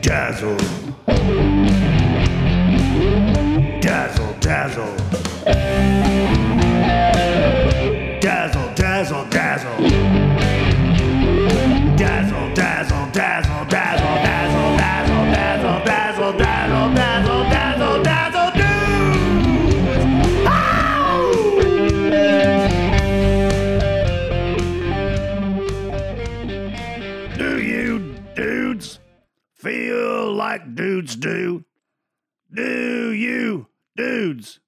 Dazzle. Dazzle, dazzle. Dudes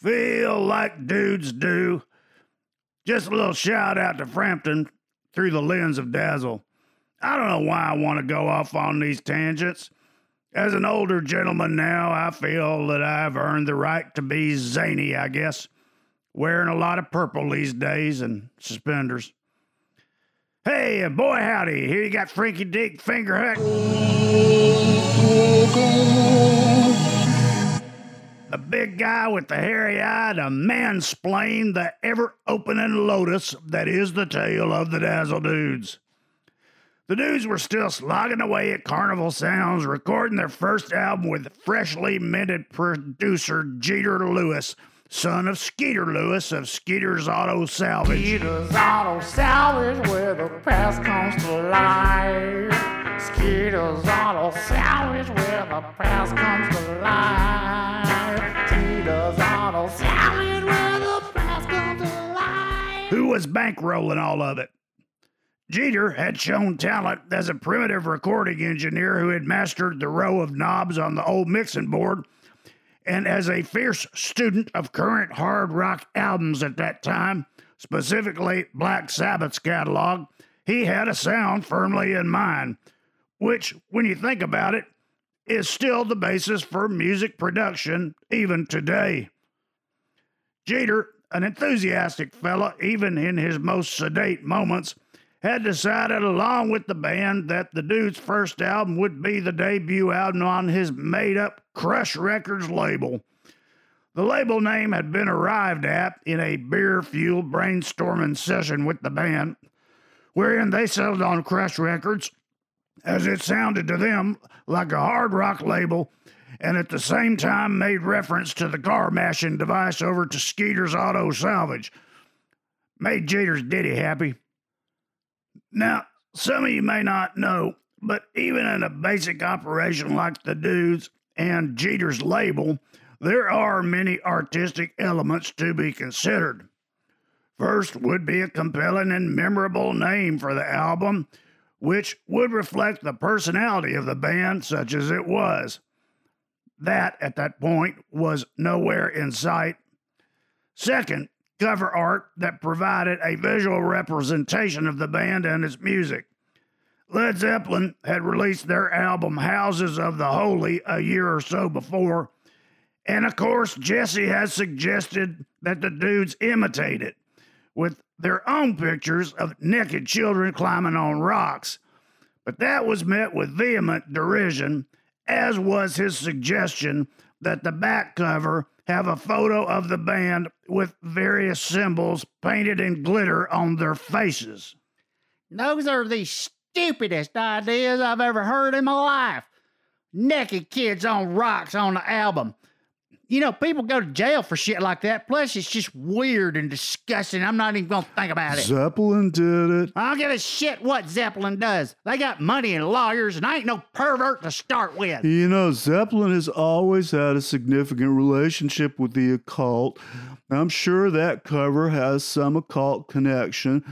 feel like dudes do? Just a little shout out to Frampton through the lens of Dazzle. I don't know why I want to go off on these tangents. As an older gentleman now, I feel that I've earned the right to be zany, I guess. Wearing a lot of purple these days and suspenders. Hey, boy, howdy. Here you got Frankie Dick Fingerhook. The big guy with the hairy eye to mansplain the ever opening lotus that is the tale of the Dazzle Dudes. The dudes were still slogging away at Carnival Sounds, recording their first album with freshly minted producer Jeter Lewis, son of Skeeter Lewis of Skeeter's Auto Salvage. Skeeter's auto salvage where the past comes to life. Skeeter's auto salvage where the past comes to life. Was bankrolling all of it. Jeter had shown talent as a primitive recording engineer who had mastered the row of knobs on the old mixing board, and as a fierce student of current hard rock albums at that time, specifically Black Sabbath's catalog, he had a sound firmly in mind, which, when you think about it, is still the basis for music production even today. Jeter, an enthusiastic fella, even in his most sedate moments, had decided along with the band that the dude's first album would be the debut album on his made up Crush Records label. The label name had been arrived at in a beer fueled brainstorming session with the band, wherein they settled on Crush Records as it sounded to them like a hard rock label and at the same time made reference to the car mashing device over to Skeeter's Auto Salvage. Made Jeter's Diddy happy. Now, some of you may not know, but even in a basic operation like the Dudes and Jeter's label, there are many artistic elements to be considered. First would be a compelling and memorable name for the album, which would reflect the personality of the band, such as it was. That, at that point, was nowhere in sight. Second, cover art that provided a visual representation of the band and its music. Led Zeppelin had released their album Houses of the Holy a year or so before, and of course, Jesse has suggested that the dudes imitate it with their own pictures of naked children climbing on rocks. But that was met with vehement derision, as was his suggestion that the back cover have a photo of the band with various symbols painted in glitter on their faces. Those are the stupidest ideas I've ever heard in my life. Naked kids on rocks on the album. You know, people go to jail for shit like that. Plus, it's just weird and disgusting. I'm not even going to think about it. Zeppelin did it. I don't give a shit what Zeppelin does. They got money and lawyers, and I ain't no pervert to start with. You know, Zeppelin has always had a significant relationship with the occult. I'm sure that cover has some occult connection.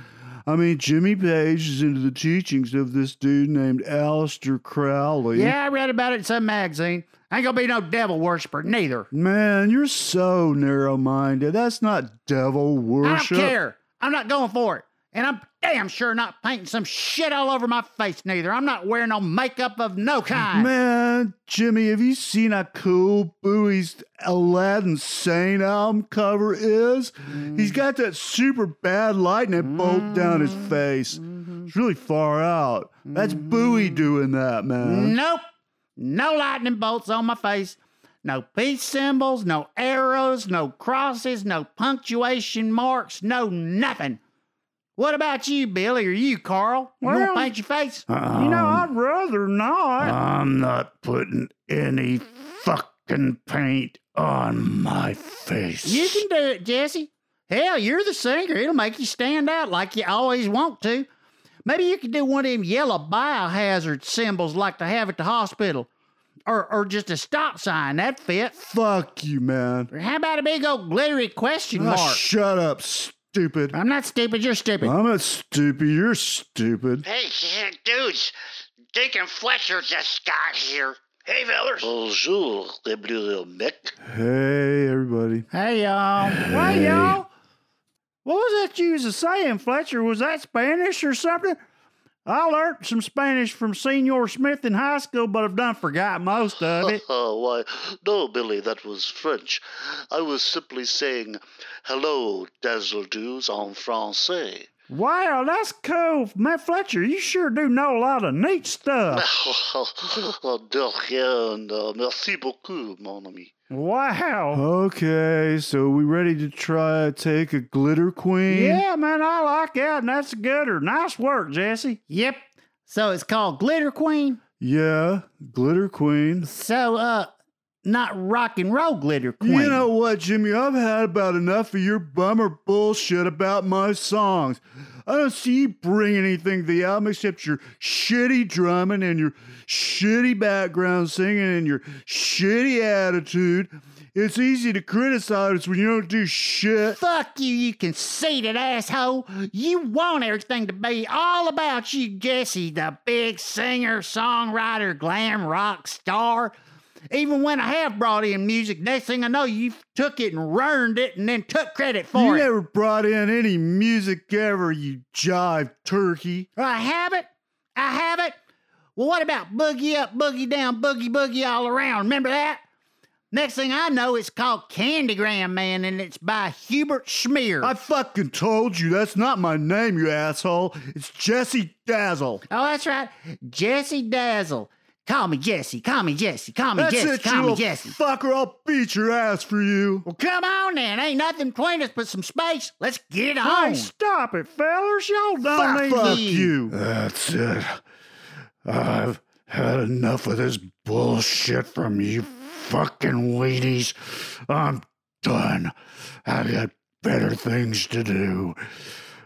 I mean, Jimmy Page is into the teachings of this dude named Aleister Crowley. Yeah, I read about it in some magazine. I ain't gonna be no devil worshiper, neither. Man, you're so narrow minded. That's not devil worship. I don't care. I'm not going for it. And I'm damn sure not painting some shit all over my face, neither. I'm not wearing no makeup of no kind. Man, Jimmy, have you seen how cool Bowie's Aladdin Sane album cover is? He's got that super bad lightning bolt down his mm-hmm. face. Mm-hmm. It's really far out. That's Bowie mm-hmm. doing that, man. Nope. No lightning bolts on my face. No peace symbols, no arrows, no crosses, no punctuation marks, no nothing. What about you, Billy, or you, Carl? You Well, want to paint your face? You know, I'd rather not. I'm not putting any fucking paint on my face. You can do it, Jesse. Hell, you're the singer. It'll make you stand out like you always want to. Maybe you could do one of them yellow biohazard symbols like they have at the hospital. Or, or just a stop sign. That'd fit. Fuck you, man. Or how about a big old glittery question Ah, mark? shut up, stupid. I'm not stupid. You're stupid. I'm not stupid. You're stupid. Hey, dudes, Deacon Fletcher just got here. Hey, fellers. Bonjour, les bleus mec. Hey, everybody. Hey, y'all. Hey, y'all. What was that you was saying, Fletcher? Was that Spanish or something? I learned some Spanish from Senor Smith in high school, but I've done forgot most of it. Oh, why, no, Billy, that was French. I was simply saying, hello, dazzle dews en français. Wow, that's cool. Man, Fletcher, you sure do know a lot of neat stuff. Oh, oh, oh, de rien, merci beaucoup, mon ami. Wow. Okay, so we ready to try take a glitter queen? Yeah, man, I like that, and that's a gooder. Nice work, Jesse. Yep. So it's called Glitter Queen. Yeah, glitter queen. So, uh, not rock and roll Glitter Queen. You know what, Jimmy? I've had about enough of your bummer bullshit about my songs. I don't see you bring anything to the album except your shitty drumming and your shitty background singing and your shitty attitude. It's easy to criticize when you don't do shit. Fuck you, you conceited asshole. You want everything to be all about you, Jesse, the big singer, songwriter, glam rock star. Even when I have brought in music, next thing I know, you took it and ruined it and then took credit for You it. You never brought in any music ever, you jive turkey. I have it. I have it. Well, what about Boogie Up, Boogie Down, Boogie Boogie All Around? Remember that? Next thing I know, it's called Candygram Man and it's by Hubert Schmier. I fucking told you that's not my name, you asshole. It's Jesse Dazzle. Oh, that's right. Jesse Dazzle. Call me Jesse. Call me Jesse. Call me That's Jesse. it, Call you me Jesse. fucker. I'll beat your ass for you. Well, come on then. Ain't nothing between us but some space. Let's get it on. Hey, stop it, fellers. Y'all don't Fuck, need fuck to. you. That's it. I've had enough of this bullshit from you fucking Wheaties. I'm done. I've got better things to do.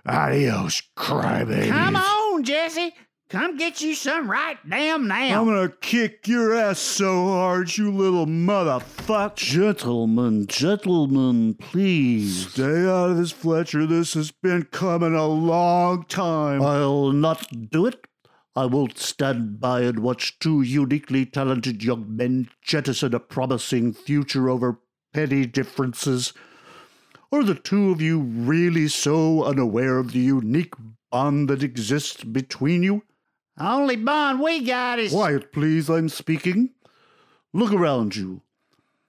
Adios, crybabies. Come on, Jesse. Come get you some right damn now. I'm gonna kick your ass so hard, you little motherfucker. Gentlemen, gentlemen, please. Stay out of this, Fletcher. This has been coming a long time. I'll not do it. I won't stand by and watch two uniquely talented young men jettison a promising future over petty differences. Are the two of you really so unaware of the unique bond that exists between you? Only bond we got is. Quiet, please, I'm speaking. Look around you.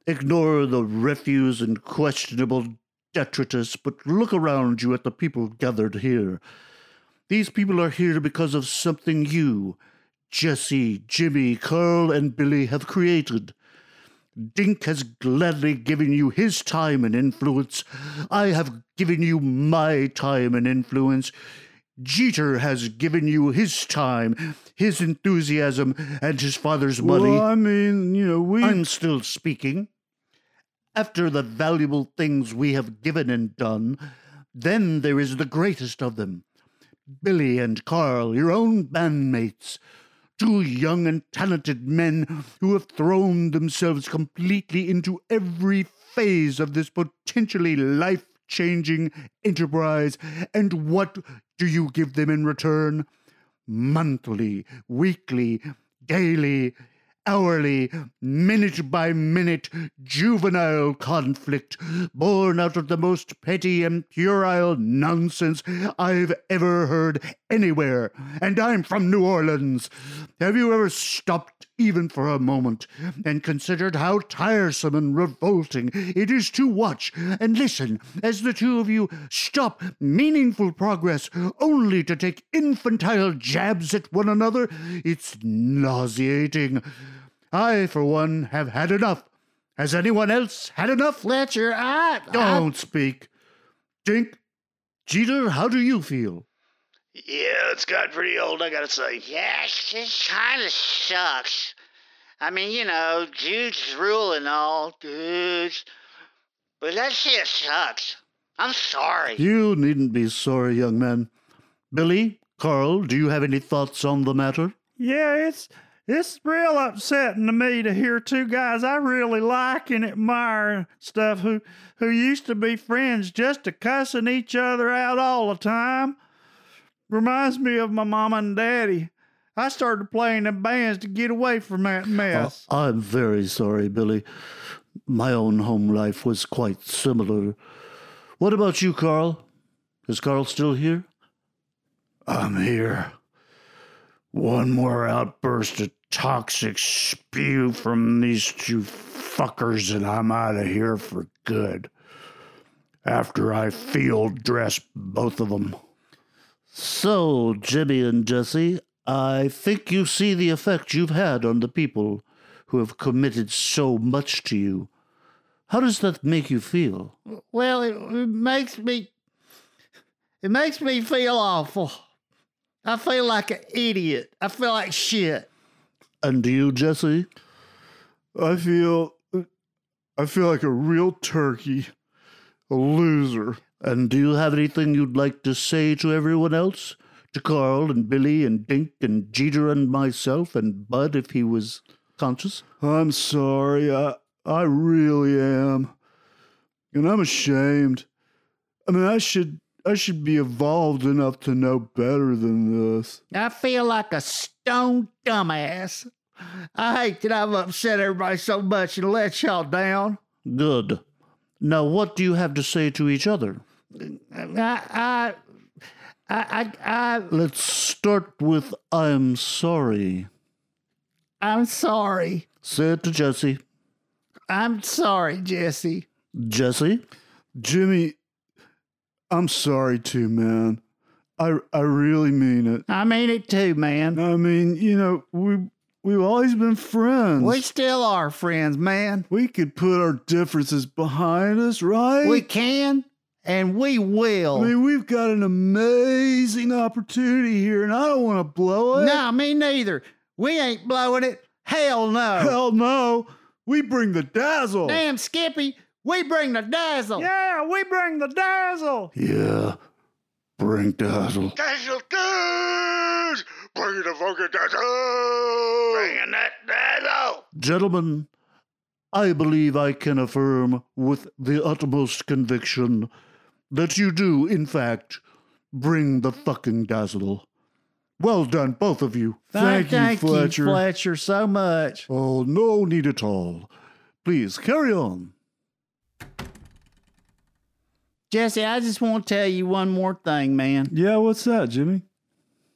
Ignore the refuse and questionable detritus, but look around you at the people gathered here. These people are here because of something you, Jesse, Jimmy, Carl, and Billy have created. Dink has gladly given you his time and influence. I have given you my time and influence. Jeter has given you his time, his enthusiasm, and his father's money. Well, I mean, you know, we. I'm still speaking. After the valuable things we have given and done, then there is the greatest of them. Billy and Carl, your own bandmates, two young and talented men who have thrown themselves completely into every phase of this potentially life changing enterprise. And what do you give them in return? Monthly, weekly, daily, hourly, minute by minute, juvenile conflict born out of the most petty and puerile nonsense I've ever heard anywhere. And I'm from New Orleans. Have you ever stopped even for a moment and considered how tiresome and revolting it is to watch and listen as the two of you stop meaningful progress only to take infantile jabs at one another? It's nauseating. I, for one, have had enough. Has anyone else had enough? Fletcher, I. Don't speak. Dink, Jeter, how do you feel? Yeah, it's got pretty old, I gotta say. Yeah, it kind of sucks. I mean, you know, Jude's rule and all, dudes. But that shit sucks. I'm sorry. You needn't be sorry, young man. Billy, Carl, do you have any thoughts on the matter? Yeah, it's it's real upsetting to me to hear two guys I really like and admire and stuff who who used to be friends just to cussing each other out all the time. Reminds me of my mama and daddy. I started playing in bands to get away from that mess. Uh, I'm very sorry, Billy. My own home life was quite similar. What about you, Carl? Is Carl still here? I'm here. One more outburst of toxic spew from these two fuckers, and I'm out of here for good. After I field dress both of them. So, Jimmy and Jesse, I think you see the effect you've had on the people who have committed so much to you. How does that make you feel? Well, it, it makes me. It makes me feel awful. I feel like an idiot. I feel like shit. And you, Jesse? I feel I feel like a real turkey, a loser. And do you have anything you'd like to say to everyone else? To Carl and Billy and Dink and Jeter and myself and Bud if he was conscious? I'm sorry. I I really am. And I'm ashamed. I mean, I should I should be evolved enough to know better than this. I feel like a stone dumbass. I hate that I've upset everybody so much and let y'all down. Good. Now, what do you have to say to each other? I, I, I, I, I Let's start with I'm sorry. I'm sorry. Say it to Jesse. I'm sorry, Jesse. Jesse? Jimmy, I'm sorry too, man. I I really mean it. I mean it too, man. I mean, you know, we we've always been friends. We still are friends, man. we could put our differences behind us, right? We can and we will. I mean, we've got an amazing opportunity here, and I don't want to blow it. no, me neither. We ain't blowing it. Hell no. Hell no. We bring the dazzle. Damn, Skippy, we bring the dazzle. Yeah, we bring the dazzle. Yeah. Bring Dazzle. Dazzle dudes! Bring the fucking dazzle! Bringing that dazzle! Gentlemen, I believe I can affirm with the utmost conviction that you do, in fact, bring the fucking dazzle. Well done, both of you. Thank you, Thank Fletcher. you, Fletcher, so much. Oh, no need at all. Please carry on. Jesse, I just want to tell you one more thing, man. Yeah, what's that, Jimmy?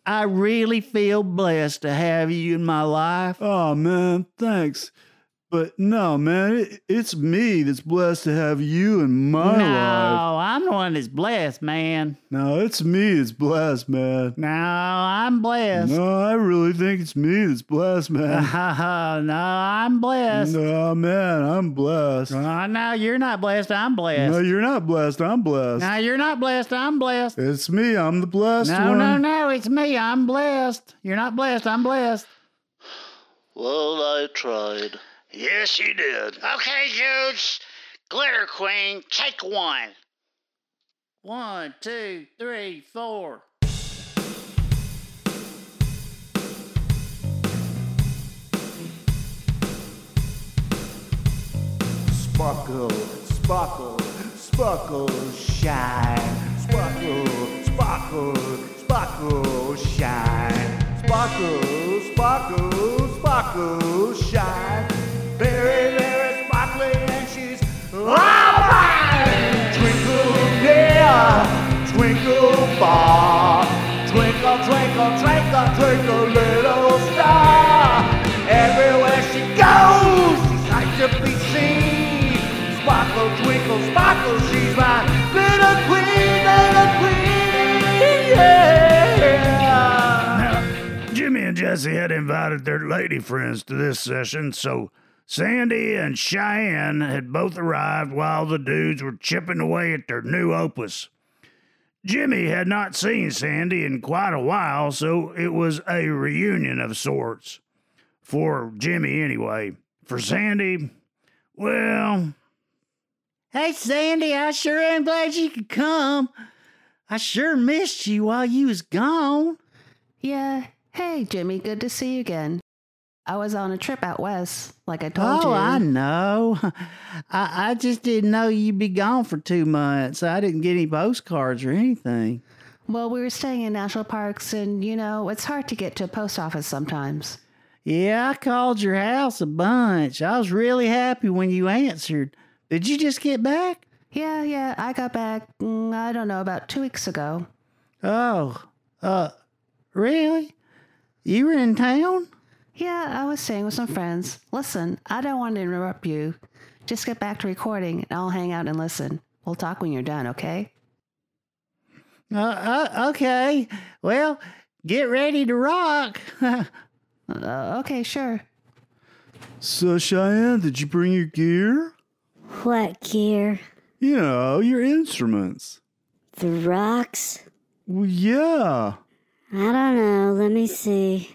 I really feel blessed to have you in my life. Oh man, thanks. But no, man, it, it's me that's blessed to have you in my no, life. No, I'm the one that's blessed, man. No, it's me that's blessed, man. No, I'm blessed. No, I really think it's me that's blessed, man. no, I'm blessed. No, man, I'm blessed. Uh, no, you're not blessed. I'm blessed. No, you're not blessed. I'm blessed. No, you're not blessed. I'm blessed. It's me. I'm the blessed No, one. No, no, no. It's me. I'm blessed. You're not blessed. I'm blessed. Well, I tried. Yes, you did. Okay, dudes. Glitter Queen, take one. One, two, three, four. Sparkle, sparkle, sparkle, shine. Sparkle, sparkle, sparkle, shine. Sparkle, sparkle, sparkle, little star. Everywhere she goes, she's like to be seen. Sparkle, twinkle, sparkle, she's my little queen, little queen, yeah. Now, Jimmy and Jesse had invited their lady friends to this session, so Sandy and Cheyenne had both arrived while the dudes were chipping away at their new opus. Jimmy had not seen Sandy in quite a while, so it was a reunion of sorts. For Jimmy, anyway. For Sandy, well, Hey, Sandy, I sure am glad you could come. I sure missed you while you was gone. Yeah. Hey, Jimmy, good to see you again. I was on a trip out west, like I told oh, you. Oh, I know. I, I just didn't know you'd be gone for two months. I didn't get any postcards or anything. Well, we were staying in national parks, and you know, it's hard to get to a post office sometimes. Yeah, I called your house a bunch. I was really happy when you answered. Did you just get back? Yeah, yeah, I got back, mm, I don't know, about two weeks ago. Oh, uh, really? You were in town? Yeah, I was staying with some friends. Listen, I don't want to interrupt you. Just get back to recording, and I'll hang out and listen. We'll talk when you're done, okay? Uh, uh, okay. Well, get ready to rock. Uh, okay, sure. So, Cheyenne, did you bring your gear? What gear? You know, your instruments. The rocks? Well, yeah. I don't know. Let me see.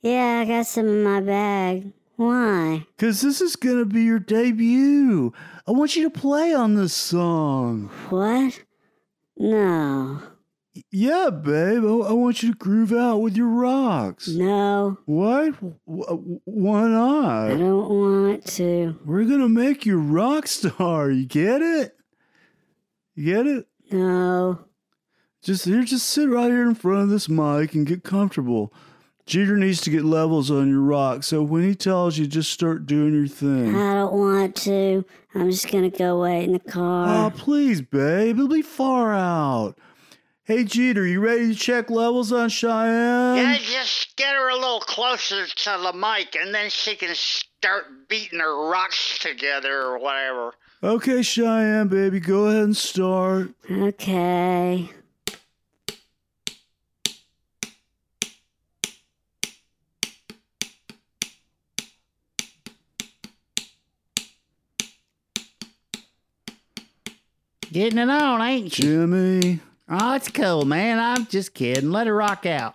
Yeah, I got some in my bag. Why? Because this is going to be your debut. I want you to play on this song. What? No. Yeah, babe. I, I want you to groove out with your rocks. No. What? Wh- Why not? I don't want to. We're going to make you a rock star. You get it? You get it? No. Just here, just sit right here in front of this mic and get comfortable. Jeter needs to get levels on your rock, so when he tells you, just start doing your thing. I don't want to. I'm just gonna go wait in the car. Oh, please, babe. It'll be far out. Hey, Jeter, you ready to check levels on Cheyenne? Yeah, just get her a little closer to the mic, and then she can start beating her rocks together or whatever. Okay, Cheyenne, baby, go ahead and start. Okay. Getting it on, ain't you? Jimmy. Oh, it's cool, man. I'm just kidding. Let her rock out.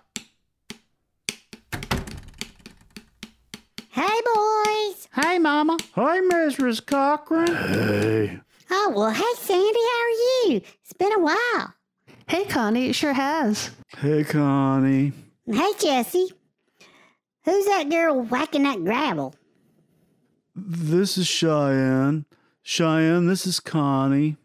Hey, boys. Hey, Mama. Hey, Mrs. Cochran. Hey. Oh, well, hey, Sandy, how are you? It's been a while. Hey, Connie, it sure has. Hey, Connie. Hey, Jesse. Who's that girl whacking that gravel? This is Cheyenne. Cheyenne, this is Connie.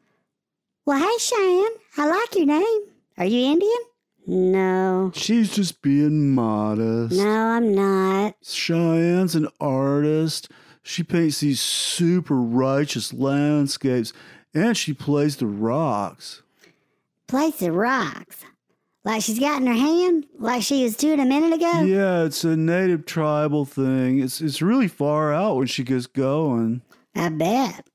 Well, hey, Cheyenne. I like your name. Are you Indian? No. She's just being modest. No, I'm not. Cheyenne's an artist. She paints these super righteous landscapes and she plays the rocks. Plays the rocks. Like she's got in her hand? Like she was doing a minute ago? Yeah, it's a native tribal thing. It's it's really far out when she gets going. I bet.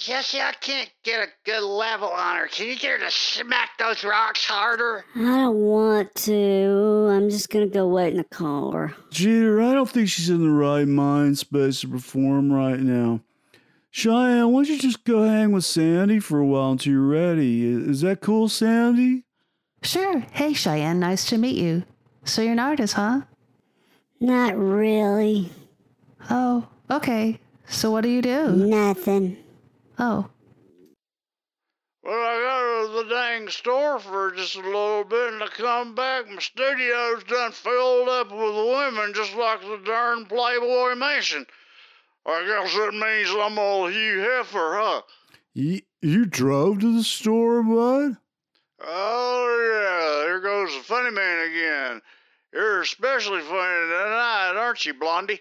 Jesse, I can't get a good level on her. Can you get her to smack those rocks harder? I don't want to. I'm just gonna go wait in the car. Jeter, I don't think she's in the right mind space to perform right now. Cheyenne, why don't you just go hang with Sandy for a while until you're ready? Is that cool, Sandy? Sure. Hey, Cheyenne, nice to meet you. So you're an artist, huh? Not really. Oh, okay. So what do you do? Nothing. Oh, Well, I got to the dang store for just a little bit, and I come back. My studio's done filled up with women, just like the darn Playboy Mansion. I guess that means I'm old Hugh Heifer, huh? You, you drove to the store, bud? Oh, yeah, there goes the funny man again. You're especially funny tonight, aren't you, Blondie?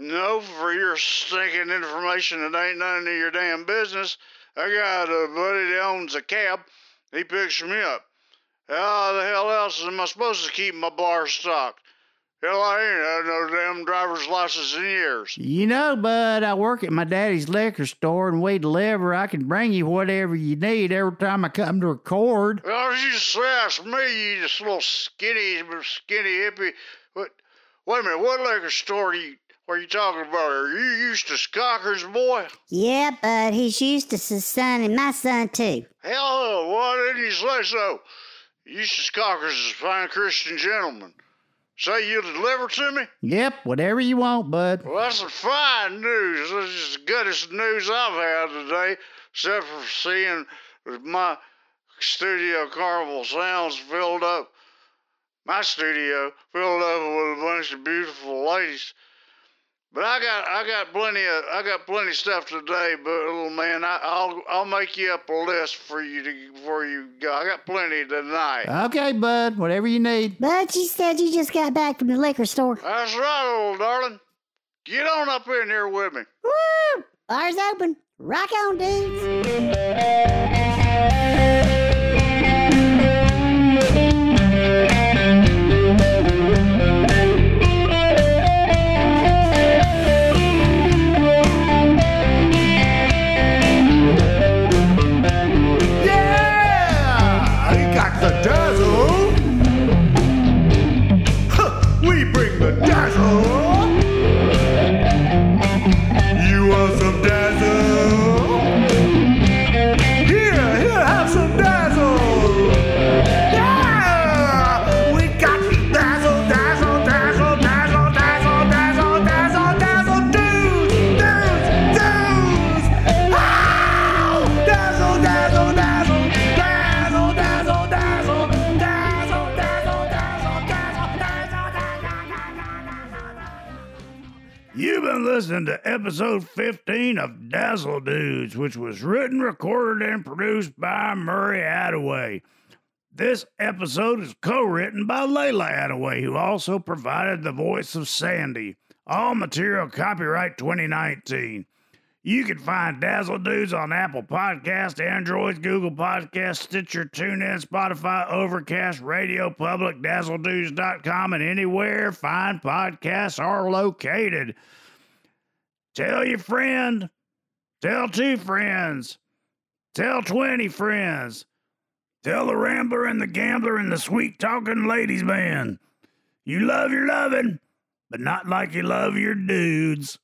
No, for your stinking information that ain't none of your damn business. I got a buddy that owns a cab. He picks me up. How the hell else am I supposed to keep my bar stocked? Hell, I ain't had no damn driver's license in years. You know, bud, I work at my daddy's liquor store and we deliver. I can bring you whatever you need every time I come to record. Well, you ask me, you just little skinny, skinny hippie. What? Wait a minute. What liquor store do you? What are you talking about? Are you Eustace Cocker's boy? Yeah, but he's used to his son and my son too. Hell, why didn't you say so? Eustace Cockers is a fine Christian gentleman. Say you'll deliver to me? Yep, whatever you want, bud. Well, that's some fine news. This is the goodest news I've had today, except for seeing my studio Carnival Sounds filled up, my studio filled up with a bunch of beautiful ladies. But I got I got plenty of I got plenty of stuff today, but little man, I, I'll I'll make you up a list for you to before you go. I got plenty tonight. Okay, bud, whatever you need. Bud, you said you just got back from the liquor store. That's right, old darling. Get on up in here with me. Woo! Bar's open. Rock on, dudes. Episode 15 of Dazzle Dudes, which was written, recorded, and produced by Murray Attaway. This episode is co written by Layla Attaway, who also provided the voice of Sandy. All material copyright 2019. You can find Dazzle Dudes on Apple Podcast, Android, Google Podcast, Stitcher, TuneIn, Spotify, Overcast, Radio Public, DazzleDudes.com, and anywhere fine podcasts are located. Tell your friend, tell two friends, tell 20 friends, tell the Rambler and the Gambler and the Sweet Talking Ladies man. You love your loving, but not like you love your dudes.